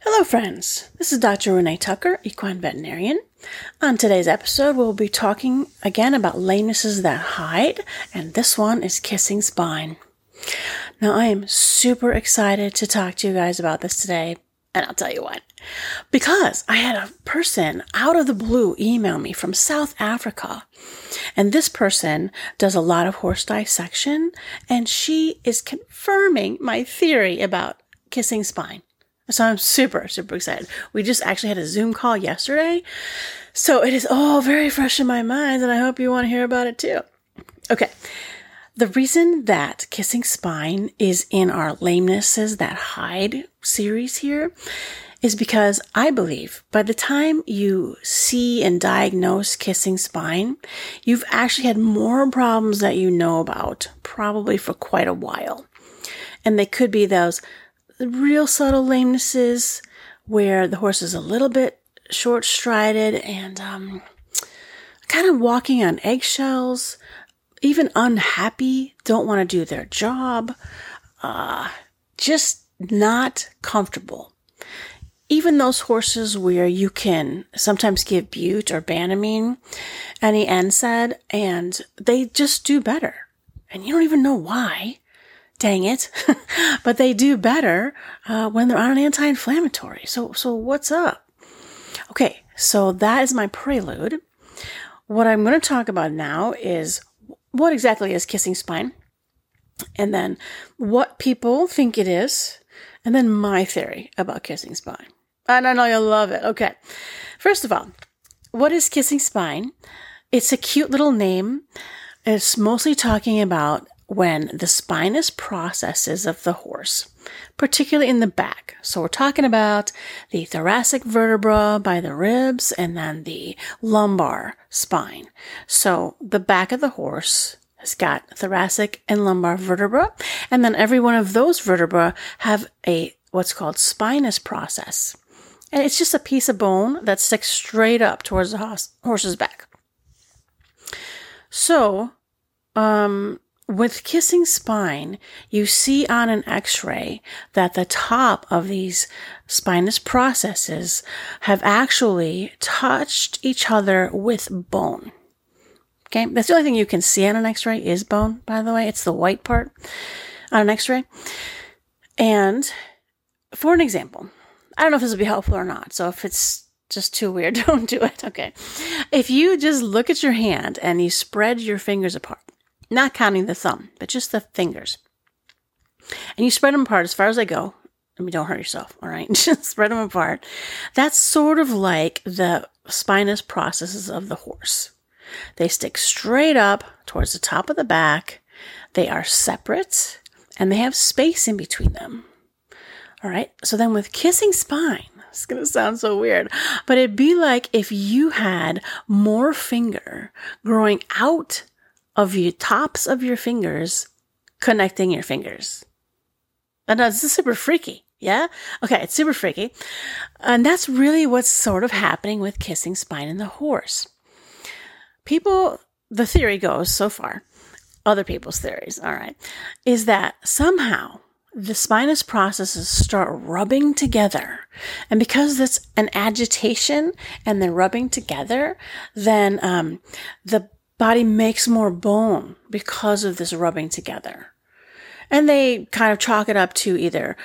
Hello, friends. This is Dr. Renee Tucker, equine veterinarian. On today's episode, we'll be talking again about lamenesses that hide, and this one is kissing spine. Now, I am super excited to talk to you guys about this today, and I'll tell you what. Because I had a person out of the blue email me from South Africa, and this person does a lot of horse dissection, and she is confirming my theory about kissing spine. So I'm super, super excited. We just actually had a Zoom call yesterday. So it is all very fresh in my mind, and I hope you want to hear about it too. Okay. The reason that kissing spine is in our lamenesses that hide series here is because I believe by the time you see and diagnose kissing spine, you've actually had more problems that you know about, probably for quite a while. And they could be those real subtle lamenesses where the horse is a little bit short strided and um, kind of walking on eggshells, even unhappy, don't want to do their job, uh, just not comfortable. Even those horses where you can sometimes give bute or banamine, any NSAID, and they just do better. And you don't even know why. Dang it. but they do better uh, when they're on an anti-inflammatory. So, so what's up? Okay, so that is my prelude. What I'm going to talk about now is what exactly is kissing spine, and then what people think it is, and then my theory about kissing spine. And I know you'll love it. Okay. First of all, what is kissing spine? It's a cute little name. It's mostly talking about when the spinous processes of the horse, particularly in the back. So we're talking about the thoracic vertebra by the ribs and then the lumbar spine. So the back of the horse has got thoracic and lumbar vertebra, and then every one of those vertebra have a what's called spinous process. And it's just a piece of bone that sticks straight up towards the horse's back. So, um, with kissing spine, you see on an x-ray that the top of these spinous processes have actually touched each other with bone. Okay. That's the only thing you can see on an x-ray is bone, by the way. It's the white part on an x-ray. And for an example, I don't know if this will be helpful or not. So if it's just too weird, don't do it. Okay. If you just look at your hand and you spread your fingers apart, not counting the thumb, but just the fingers. And you spread them apart as far as they go. I mean, don't hurt yourself, all right? Just spread them apart. That's sort of like the spinous processes of the horse. They stick straight up towards the top of the back. They are separate and they have space in between them. All right. So then with kissing spine, it's going to sound so weird, but it'd be like if you had more finger growing out of your tops of your fingers connecting your fingers. And this is super freaky. Yeah? Okay, it's super freaky. And that's really what's sort of happening with kissing spine in the horse. People, the theory goes so far, other people's theories, all right, is that somehow the spinous processes start rubbing together. And because it's an agitation and they're rubbing together, then um, the body makes more bone because of this rubbing together. And they kind of chalk it up to either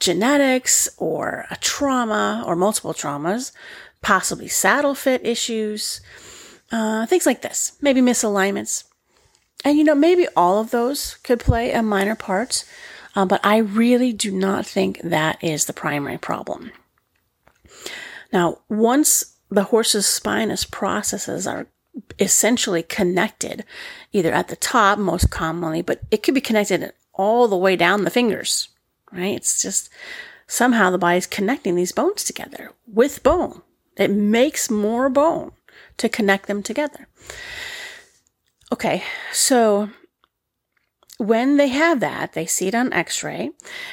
genetics or a trauma or multiple traumas, possibly saddle fit issues, uh, things like this, maybe misalignments. And you know, maybe all of those could play a minor part, uh, but I really do not think that is the primary problem. Now, once the horse's spinous processes are essentially connected, either at the top most commonly, but it could be connected all the way down the fingers, right? It's just somehow the body's connecting these bones together with bone. It makes more bone to connect them together. Okay, so when they have that, they see it on x ray,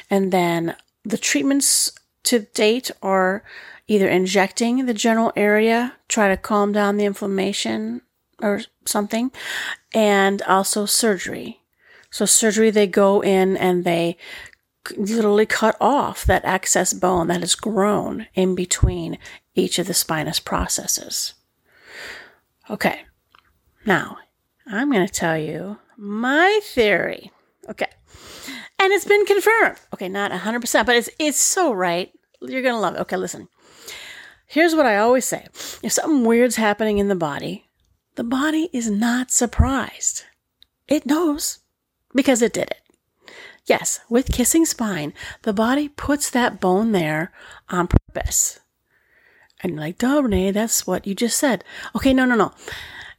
and then the treatments to date are either injecting the general area, try to calm down the inflammation or something, and also surgery. So surgery, they go in and they literally cut off that excess bone that has grown in between each of the spinous processes. Okay, now I'm going to tell you my theory. Okay, and it's been confirmed. Okay, not 100%, but it's, it's so right. You're going to love it. Okay, listen. Here's what I always say if something weird's happening in the body, the body is not surprised. It knows because it did it. Yes, with kissing spine, the body puts that bone there on purpose. And like, duh, Renee, that's what you just said. Okay, no, no, no.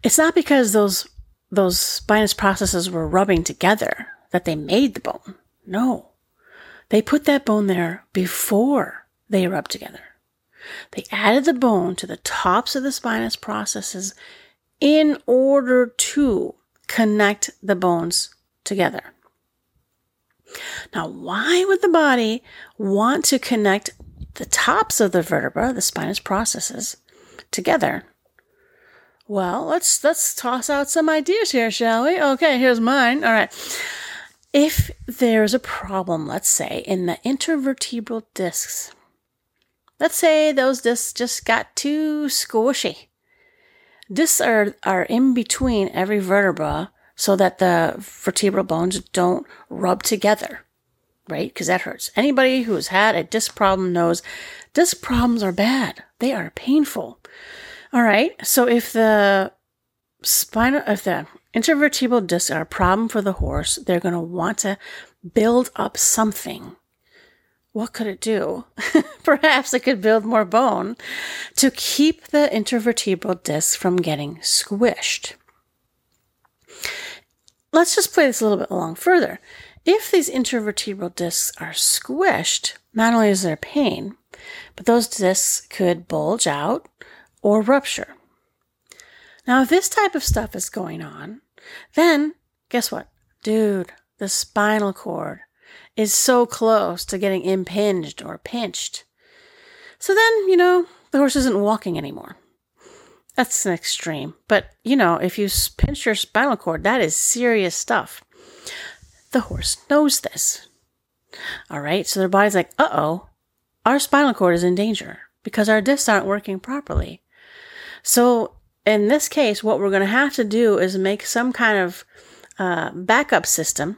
It's not because those those spinous processes were rubbing together that they made the bone. No. They put that bone there before they rubbed together. They added the bone to the tops of the spinous processes in order to connect the bones together. Now, why would the body want to connect the tops of the vertebra, the spinous processes, together? Well, let's let's toss out some ideas here, shall we? Okay, here's mine. All right. If there's a problem, let's say, in the intervertebral discs, let's say those discs just got too squishy. Discs are, are in between every vertebra so that the vertebral bones don't rub together, right? Because that hurts. Anybody who's had a disc problem knows disc problems are bad. They are painful. All right. So if the spinal, if the intervertebral discs are a problem for the horse, they're going to want to build up something. What could it do? Perhaps it could build more bone to keep the intervertebral discs from getting squished let's just play this a little bit along further. If these intervertebral discs are squished, not only is there pain, but those discs could bulge out or rupture. Now, if this type of stuff is going on, then guess what? Dude, the spinal cord is so close to getting impinged or pinched. So then, you know, the horse isn't walking anymore. That's an extreme. But, you know, if you pinch your spinal cord, that is serious stuff. The horse knows this. All right. So their body's like, uh oh, our spinal cord is in danger because our discs aren't working properly. So in this case, what we're going to have to do is make some kind of uh, backup system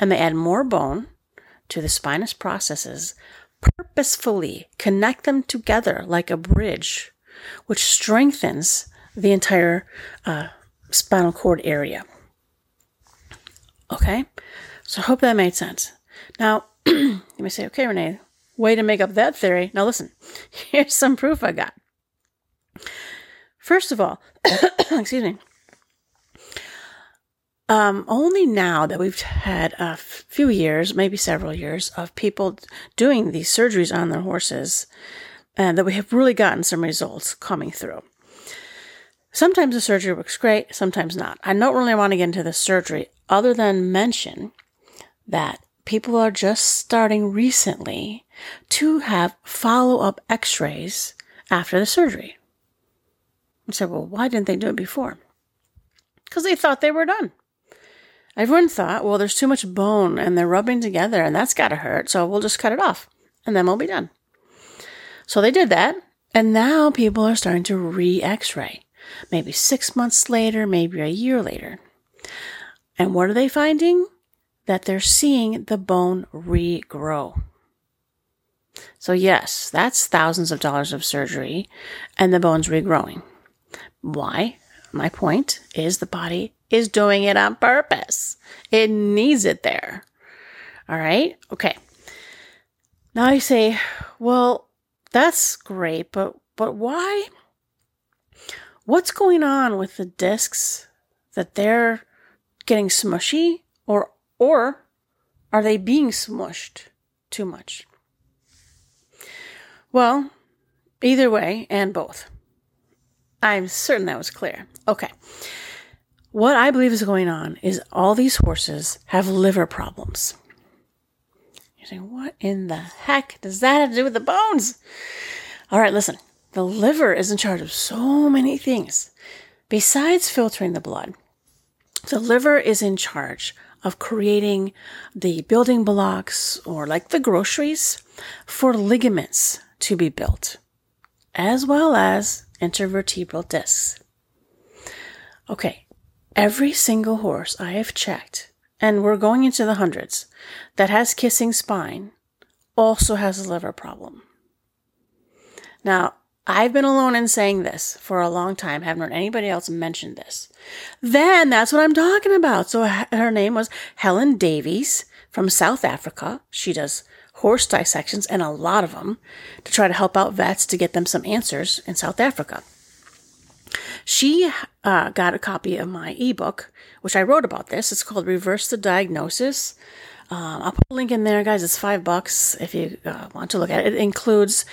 and they add more bone to the spinous processes, purposefully connect them together like a bridge which strengthens the entire uh, spinal cord area. Okay, so I hope that made sense. Now, you may say, okay, Renee, way to make up that theory. Now, listen, here's some proof I got. First of all, excuse me. Um, only now that we've had a few years, maybe several years, of people doing these surgeries on their horses and that we have really gotten some results coming through. Sometimes the surgery works great, sometimes not. I don't really want to get into the surgery other than mention that people are just starting recently to have follow up x rays after the surgery. I said, well, why didn't they do it before? Because they thought they were done. Everyone thought, well, there's too much bone and they're rubbing together and that's got to hurt, so we'll just cut it off and then we'll be done. So they did that. And now people are starting to re x ray, maybe six months later, maybe a year later. And what are they finding? That they're seeing the bone regrow. So, yes, that's thousands of dollars of surgery and the bone's regrowing. Why? My point is the body is doing it on purpose. It needs it there. All right? Okay. Now you say, well, that's great, but but why? What's going on with the discs that they're getting smushy or or are they being smushed too much? Well, either way and both. I'm certain that was clear. Okay. What I believe is going on is all these horses have liver problems. You're saying, what in the heck does that have to do with the bones? All right, listen. The liver is in charge of so many things. Besides filtering the blood, the liver is in charge of creating the building blocks or like the groceries for ligaments to be built, as well as intervertebral discs. Okay, every single horse I have checked, and we're going into the hundreds, that has kissing spine also has a liver problem. Now, I've been alone in saying this for a long time, haven't heard anybody else mention this. Then that's what I'm talking about. So her name was Helen Davies from South Africa. She does horse dissections and a lot of them to try to help out vets to get them some answers in South Africa. She uh, got a copy of my ebook, which I wrote about this. It's called Reverse the Diagnosis. Um, I'll put a link in there, guys. It's five bucks if you uh, want to look at it. It includes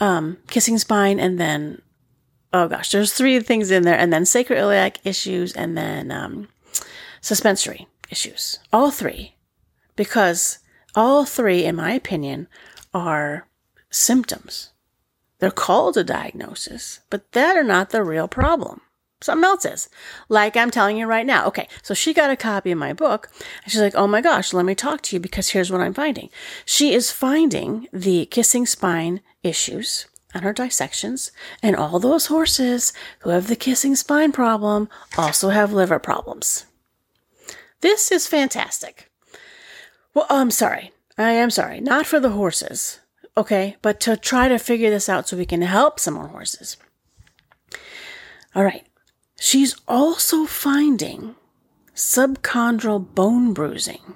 um, kissing spine and then, oh gosh, there's three things in there, and then sacroiliac issues and then um, suspensory issues. All three. Because all three, in my opinion, are symptoms. They're called a diagnosis, but that are not the real problem. Something else is. Like I'm telling you right now. Okay, so she got a copy of my book, and she's like, oh my gosh, let me talk to you because here's what I'm finding. She is finding the kissing spine issues on her dissections, and all those horses who have the kissing spine problem also have liver problems. This is fantastic. Well, I'm sorry. I am sorry. Not for the horses, okay, but to try to figure this out so we can help some more horses. All right. She's also finding subchondral bone bruising.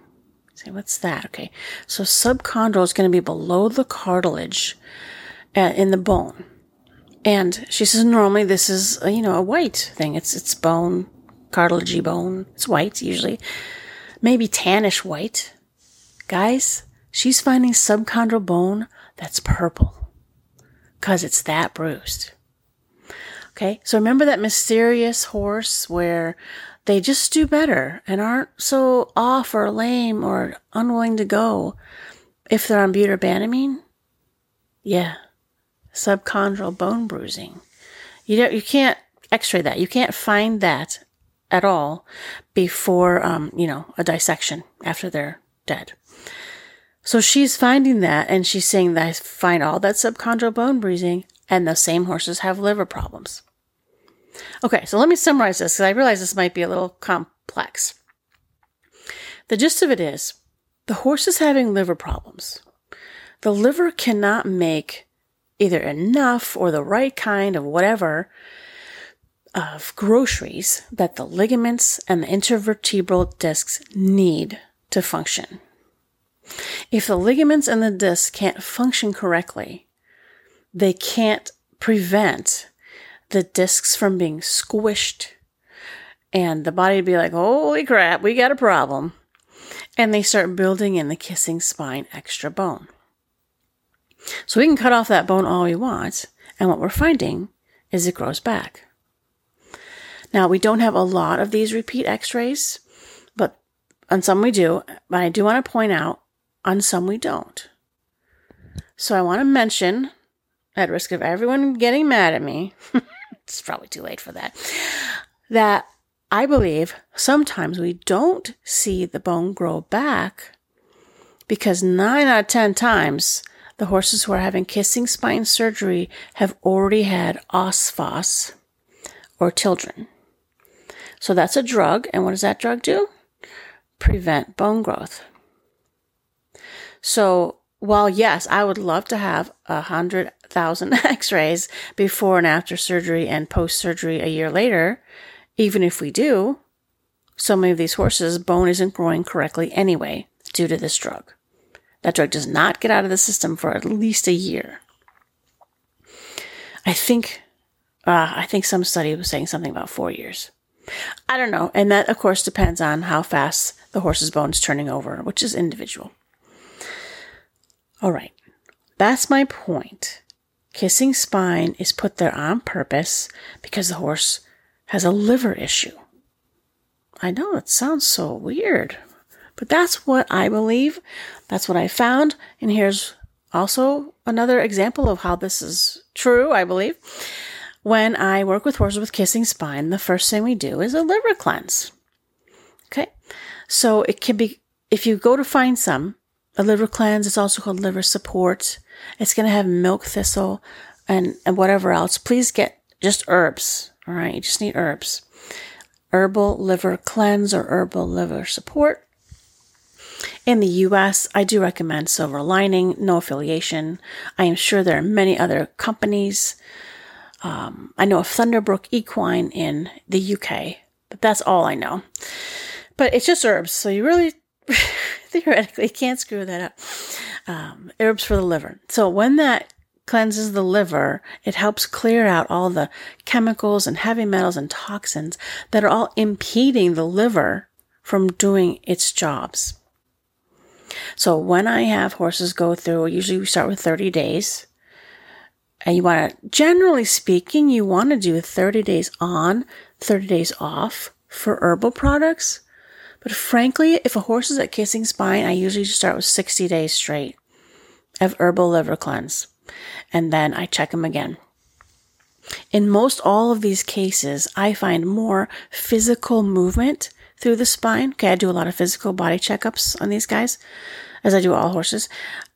Say, what's that? Okay. So subchondral is going to be below the cartilage uh, in the bone. And she says normally this is, uh, you know, a white thing. It's, it's bone, cartilagey bone. It's white usually. Maybe tannish white. Guys, she's finding subchondral bone that's purple because it's that bruised. Okay, so remember that mysterious horse where they just do better and aren't so off or lame or unwilling to go if they're on buterbanamine? Yeah, subchondral bone bruising. You don't, you can't X-ray that. You can't find that at all before, um, you know, a dissection after they're dead. So she's finding that and she's saying that I find all that subchondral bone bruising and the same horses have liver problems. Okay, so let me summarize this because I realize this might be a little complex. The gist of it is the horse is having liver problems. The liver cannot make either enough or the right kind of whatever of groceries that the ligaments and the intervertebral discs need to function. If the ligaments and the discs can't function correctly, they can't prevent the discs from being squished and the body would be like, holy crap, we got a problem. And they start building in the kissing spine extra bone. So we can cut off that bone all we want, and what we're finding is it grows back. Now, we don't have a lot of these repeat x rays, on some we do. But I do want to point out on some we don't. So I want to mention, at risk of everyone getting mad at me, it's probably too late for that, that I believe sometimes we don't see the bone grow back because nine out of 10 times the horses who are having kissing spine surgery have already had OSPHOS or Tildren. So that's a drug. And what does that drug do? Prevent bone growth. So while yes, I would love to have a hundred thousand x-rays before and after surgery and post-surgery a year later, even if we do, so many of these horses, bone isn't growing correctly anyway due to this drug. That drug does not get out of the system for at least a year. I think, uh, I think some study was saying something about four years. I don't know. And that, of course, depends on how fast the horse's bone is turning over, which is individual. All right. That's my point. Kissing spine is put there on purpose because the horse has a liver issue. I know it sounds so weird, but that's what I believe. That's what I found. And here's also another example of how this is true, I believe. When I work with horses with kissing spine, the first thing we do is a liver cleanse. Okay. So it can be, if you go to find some, a liver cleanse, it's also called liver support. It's going to have milk thistle and, and whatever else. Please get just herbs. All right. You just need herbs. Herbal liver cleanse or herbal liver support. In the US, I do recommend Silver Lining, no affiliation. I am sure there are many other companies. Um, I know of Thunderbrook Equine in the UK, but that's all I know. But it's just herbs, so you really theoretically can't screw that up. Um, herbs for the liver. So when that cleanses the liver, it helps clear out all the chemicals and heavy metals and toxins that are all impeding the liver from doing its jobs. So when I have horses go through, usually we start with 30 days. And you want to, generally speaking, you want to do 30 days on, 30 days off for herbal products. But frankly, if a horse is at kissing spine, I usually just start with 60 days straight of herbal liver cleanse. And then I check them again. In most all of these cases, I find more physical movement through the spine. Okay, I do a lot of physical body checkups on these guys, as I do all horses.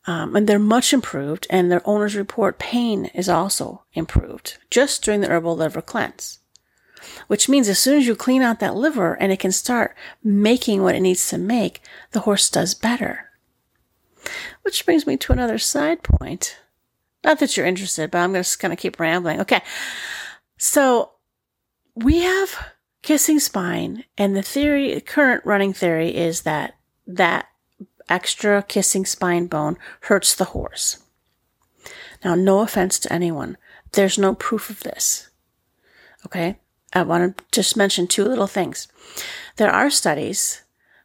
Um, and they're much improved, and their owners report pain is also improved just during the herbal liver cleanse. Which means as soon as you clean out that liver and it can start making what it needs to make, the horse does better. Which brings me to another side point. Not that you're interested, but I'm just going to keep rambling. Okay. So we have kissing spine, and the theory, current running theory is that that extra kissing spine bone hurts the horse. Now, no offense to anyone, there's no proof of this. Okay? I want to just mention two little things. There are studies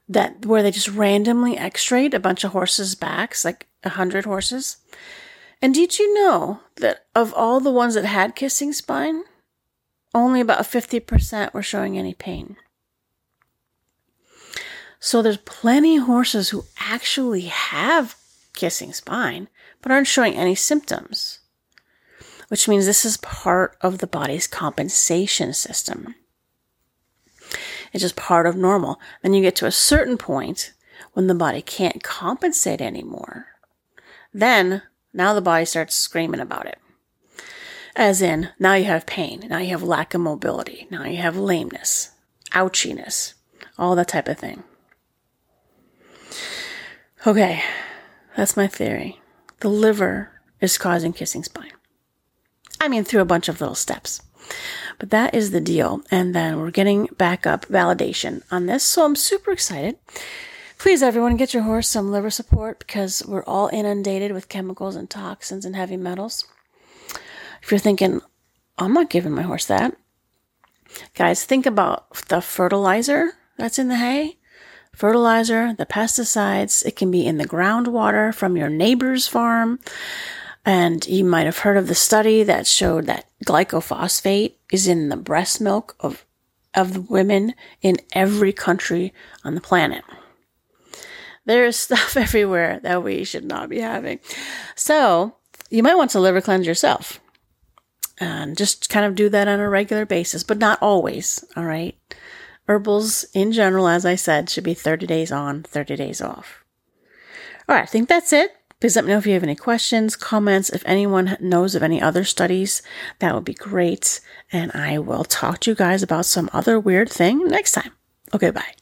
that where they just randomly x-rayed a bunch of horses' backs, like a hundred horses. And did you know that of all the ones that had kissing spine, only about 50% were showing any pain? So there's plenty of horses who actually have kissing spine, but aren't showing any symptoms, which means this is part of the body's compensation system. It's just part of normal. Then you get to a certain point when the body can't compensate anymore. Then, now the body starts screaming about it. As in, now you have pain, now you have lack of mobility, now you have lameness, ouchiness, all that type of thing. Okay, that's my theory. The liver is causing kissing spine. I mean, through a bunch of little steps. But that is the deal. And then we're getting backup validation on this. So I'm super excited. Please, everyone, get your horse some liver support because we're all inundated with chemicals and toxins and heavy metals. If you're thinking, I'm not giving my horse that, guys, think about the fertilizer that's in the hay fertilizer, the pesticides. It can be in the groundwater from your neighbor's farm. And you might have heard of the study that showed that glyphosate is in the breast milk of, of the women in every country on the planet. There is stuff everywhere that we should not be having. So you might want to liver cleanse yourself and just kind of do that on a regular basis, but not always. All right. Herbals in general, as I said, should be 30 days on, 30 days off. All right, I think that's it. Please let me know if you have any questions, comments. If anyone knows of any other studies, that would be great. And I will talk to you guys about some other weird thing next time. Okay, bye.